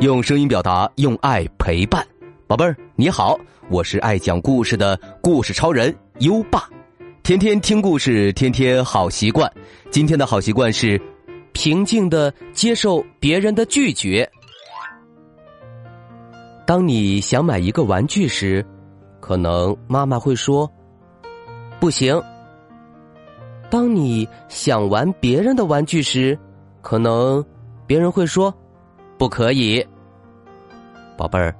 用声音表达，用爱陪伴，宝贝儿你好，我是爱讲故事的故事超人优爸，天天听故事，天天好习惯。今天的好习惯是平静的接受别人的拒绝。当你想买一个玩具时，可能妈妈会说不行；当你想玩别人的玩具时，可能别人会说。不可以，宝贝儿。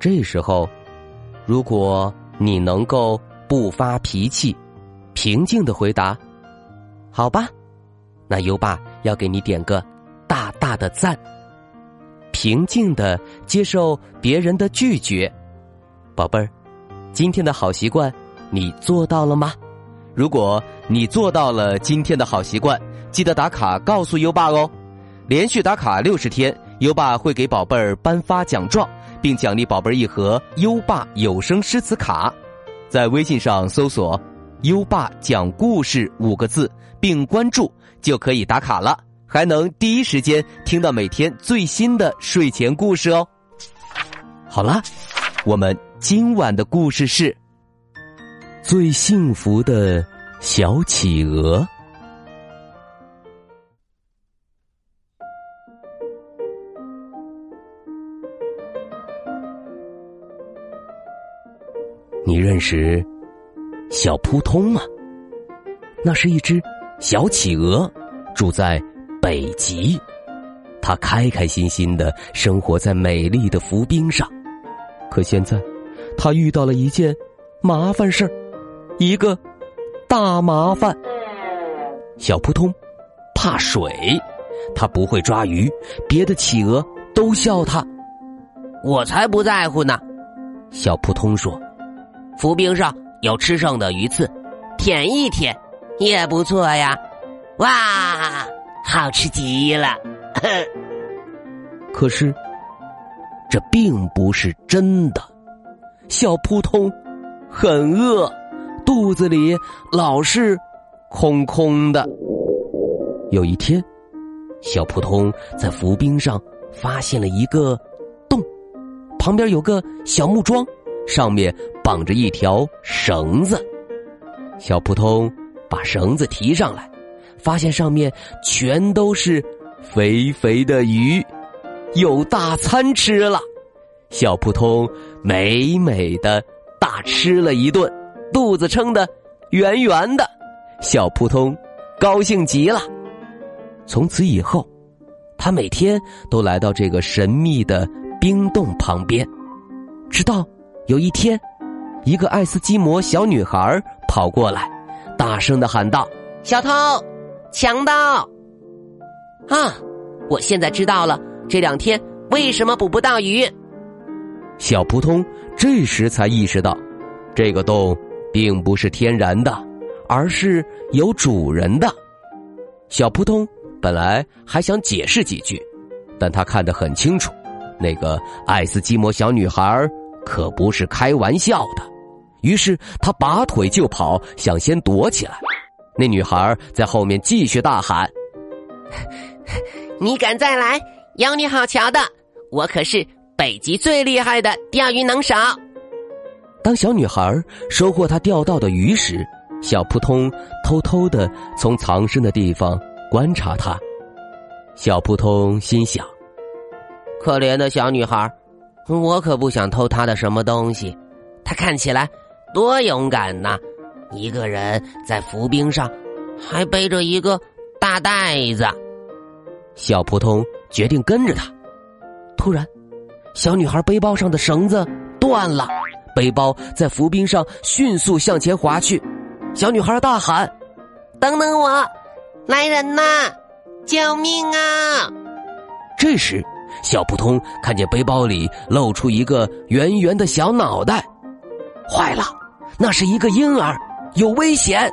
这时候，如果你能够不发脾气，平静的回答，好吧，那优爸要给你点个大大的赞。平静的接受别人的拒绝，宝贝儿，今天的好习惯你做到了吗？如果你做到了今天的好习惯，记得打卡告诉优爸哦。连续打卡六十天。优爸会给宝贝儿颁发奖状，并奖励宝贝儿一盒优爸有声诗词卡。在微信上搜索“优爸讲故事”五个字，并关注就可以打卡了，还能第一时间听到每天最新的睡前故事哦。好了，我们今晚的故事是最幸福的小企鹅。你认识小扑通吗？那是一只小企鹅，住在北极。它开开心心的生活在美丽的浮冰上。可现在，它遇到了一件麻烦事儿，一个大麻烦。小扑通怕水，它不会抓鱼，别的企鹅都笑它。我才不在乎呢，小扑通说。浮冰上有吃剩的鱼刺，舔一舔也不错呀！哇，好吃极了！可是，这并不是真的。小扑通很饿，肚子里老是空空的。有一天，小扑通在浮冰上发现了一个洞，旁边有个小木桩。上面绑着一条绳子，小扑通把绳子提上来，发现上面全都是肥肥的鱼，有大餐吃了。小扑通美美的大吃了一顿，肚子撑得圆圆的，小扑通高兴极了。从此以后，他每天都来到这个神秘的冰洞旁边，直到。有一天，一个爱斯基摩小女孩跑过来，大声的喊道：“小偷，强盗！啊，我现在知道了，这两天为什么捕不到鱼。”小扑通这时才意识到，这个洞并不是天然的，而是有主人的。小扑通本来还想解释几句，但他看得很清楚，那个爱斯基摩小女孩。可不是开玩笑的，于是他拔腿就跑，想先躲起来。那女孩在后面继续大喊：“你敢再来，有你好瞧的！我可是北极最厉害的钓鱼能手。”当小女孩收获她钓到的鱼时，小扑通偷偷的从藏身的地方观察她。小扑通心想：“可怜的小女孩。”我可不想偷他的什么东西，他看起来多勇敢呐！一个人在浮冰上，还背着一个大袋子。小扑通决定跟着他。突然，小女孩背包上的绳子断了，背包在浮冰上迅速向前滑去。小女孩大喊：“等等我，来人呐！救命啊！”这时。小扑通看见背包里露出一个圆圆的小脑袋，坏了，那是一个婴儿，有危险！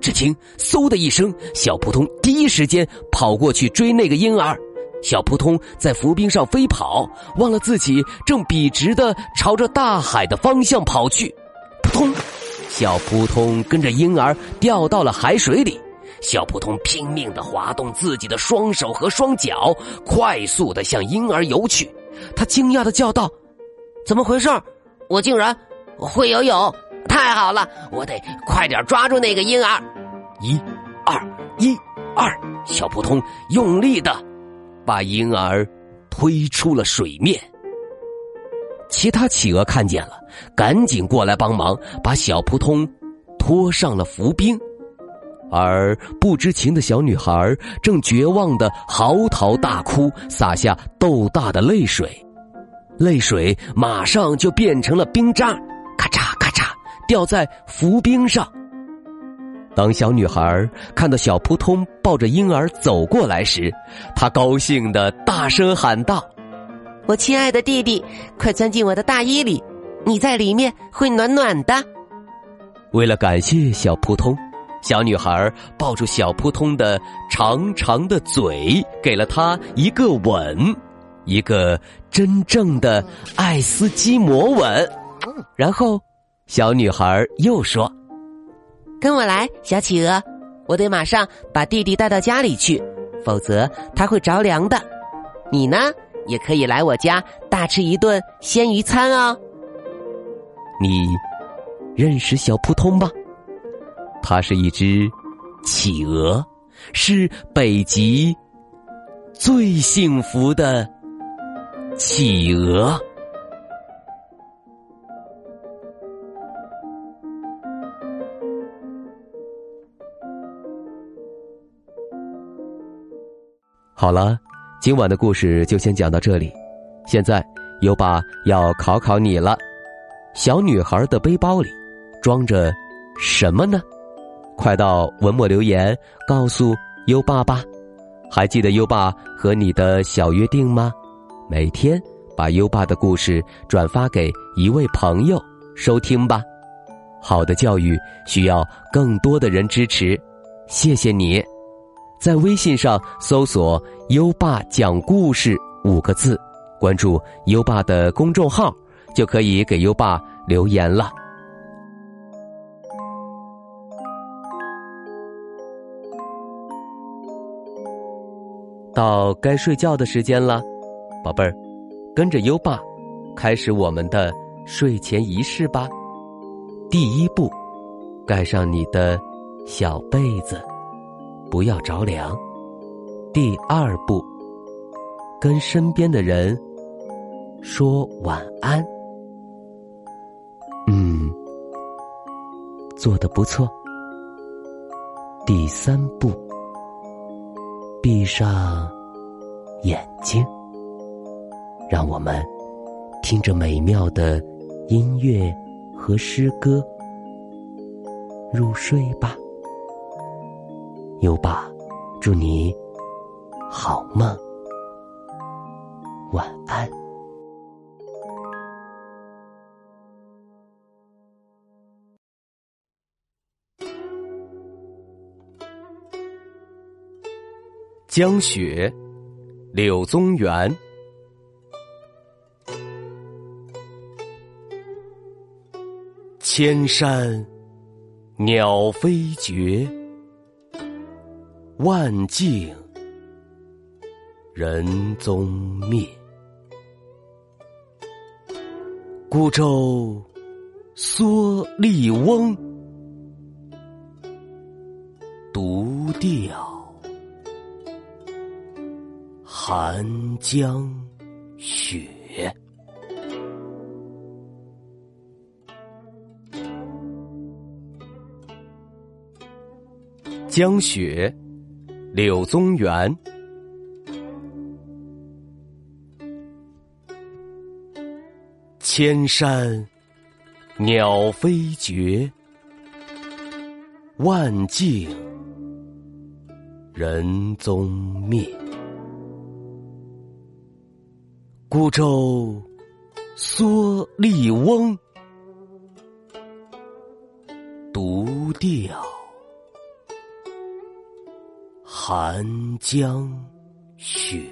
只听“嗖”的一声，小扑通第一时间跑过去追那个婴儿。小扑通在浮冰上飞跑，忘了自己正笔直的朝着大海的方向跑去。扑通，小扑通跟着婴儿掉到了海水里。小扑通拼命的滑动自己的双手和双脚，快速的向婴儿游去。他惊讶的叫道：“怎么回事？我竟然会游泳！太好了，我得快点抓住那个婴儿！”一、二、一、二，小扑通用力的把婴儿推出了水面。其他企鹅看见了，赶紧过来帮忙，把小扑通拖上了浮冰。而不知情的小女孩正绝望的嚎啕大哭，洒下豆大的泪水，泪水马上就变成了冰渣，咔嚓咔嚓掉在浮冰上。当小女孩看到小扑通抱着婴儿走过来时，她高兴的大声喊道：“我亲爱的弟弟，快钻进我的大衣里，你在里面会暖暖的。”为了感谢小扑通。小女孩抱住小扑通的长长的嘴，给了他一个吻，一个真正的爱斯基摩吻。然后，小女孩又说：“跟我来，小企鹅，我得马上把弟弟带到家里去，否则他会着凉的。你呢，也可以来我家大吃一顿鲜鱼餐哦。”你认识小扑通吗？它是一只企鹅，是北极最幸福的企鹅。好了，今晚的故事就先讲到这里。现在优爸要考考你了：小女孩的背包里装着什么呢？快到文末留言告诉优爸吧，还记得优爸和你的小约定吗？每天把优爸的故事转发给一位朋友收听吧。好的教育需要更多的人支持，谢谢你。在微信上搜索“优爸讲故事”五个字，关注优爸的公众号，就可以给优爸留言了。到该睡觉的时间了，宝贝儿，跟着优爸，开始我们的睡前仪式吧。第一步，盖上你的小被子，不要着凉。第二步，跟身边的人说晚安。嗯，做的不错。第三步。闭上眼睛，让我们听着美妙的音乐和诗歌入睡吧。优爸，祝你好梦，晚安。江雪，柳宗元。千山鸟飞绝，万径人踪灭。孤舟蓑笠翁，独钓。寒江雪，江雪，柳宗元。千山鸟飞绝，万径人踪灭。孤舟蓑笠翁，独钓寒江雪。